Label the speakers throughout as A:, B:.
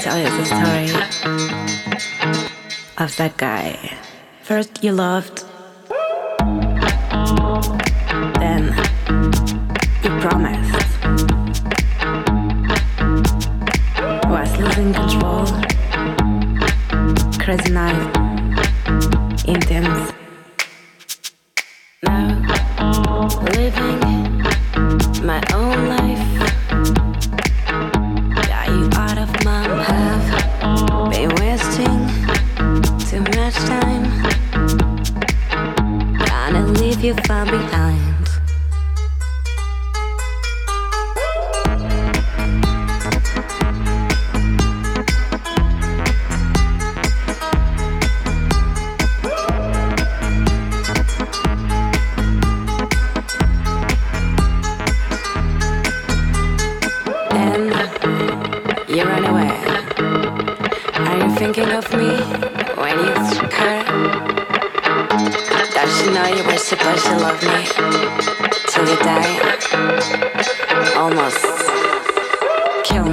A: tell you the story of that guy. First, you loved,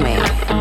A: kill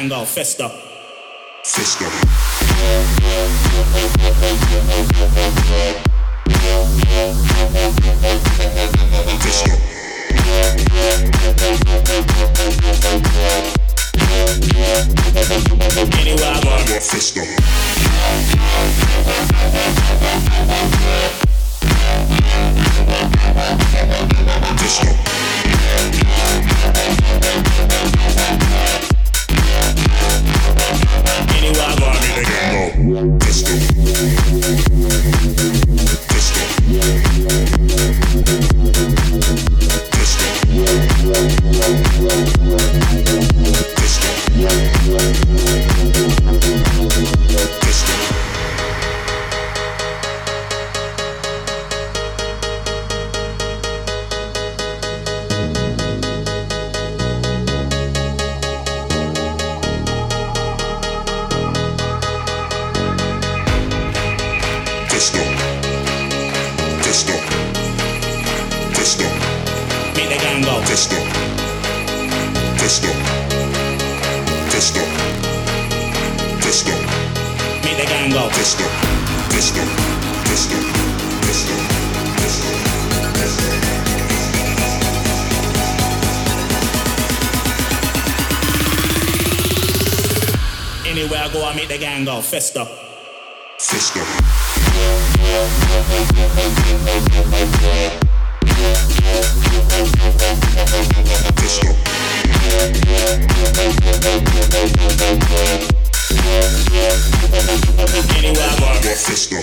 A: bang out, festa. Festa. Festa. Anywhere I go, festa. Festa. you, I want me now,
B: festa.
C: Festa.
B: Anywhere I go, I got
C: festa.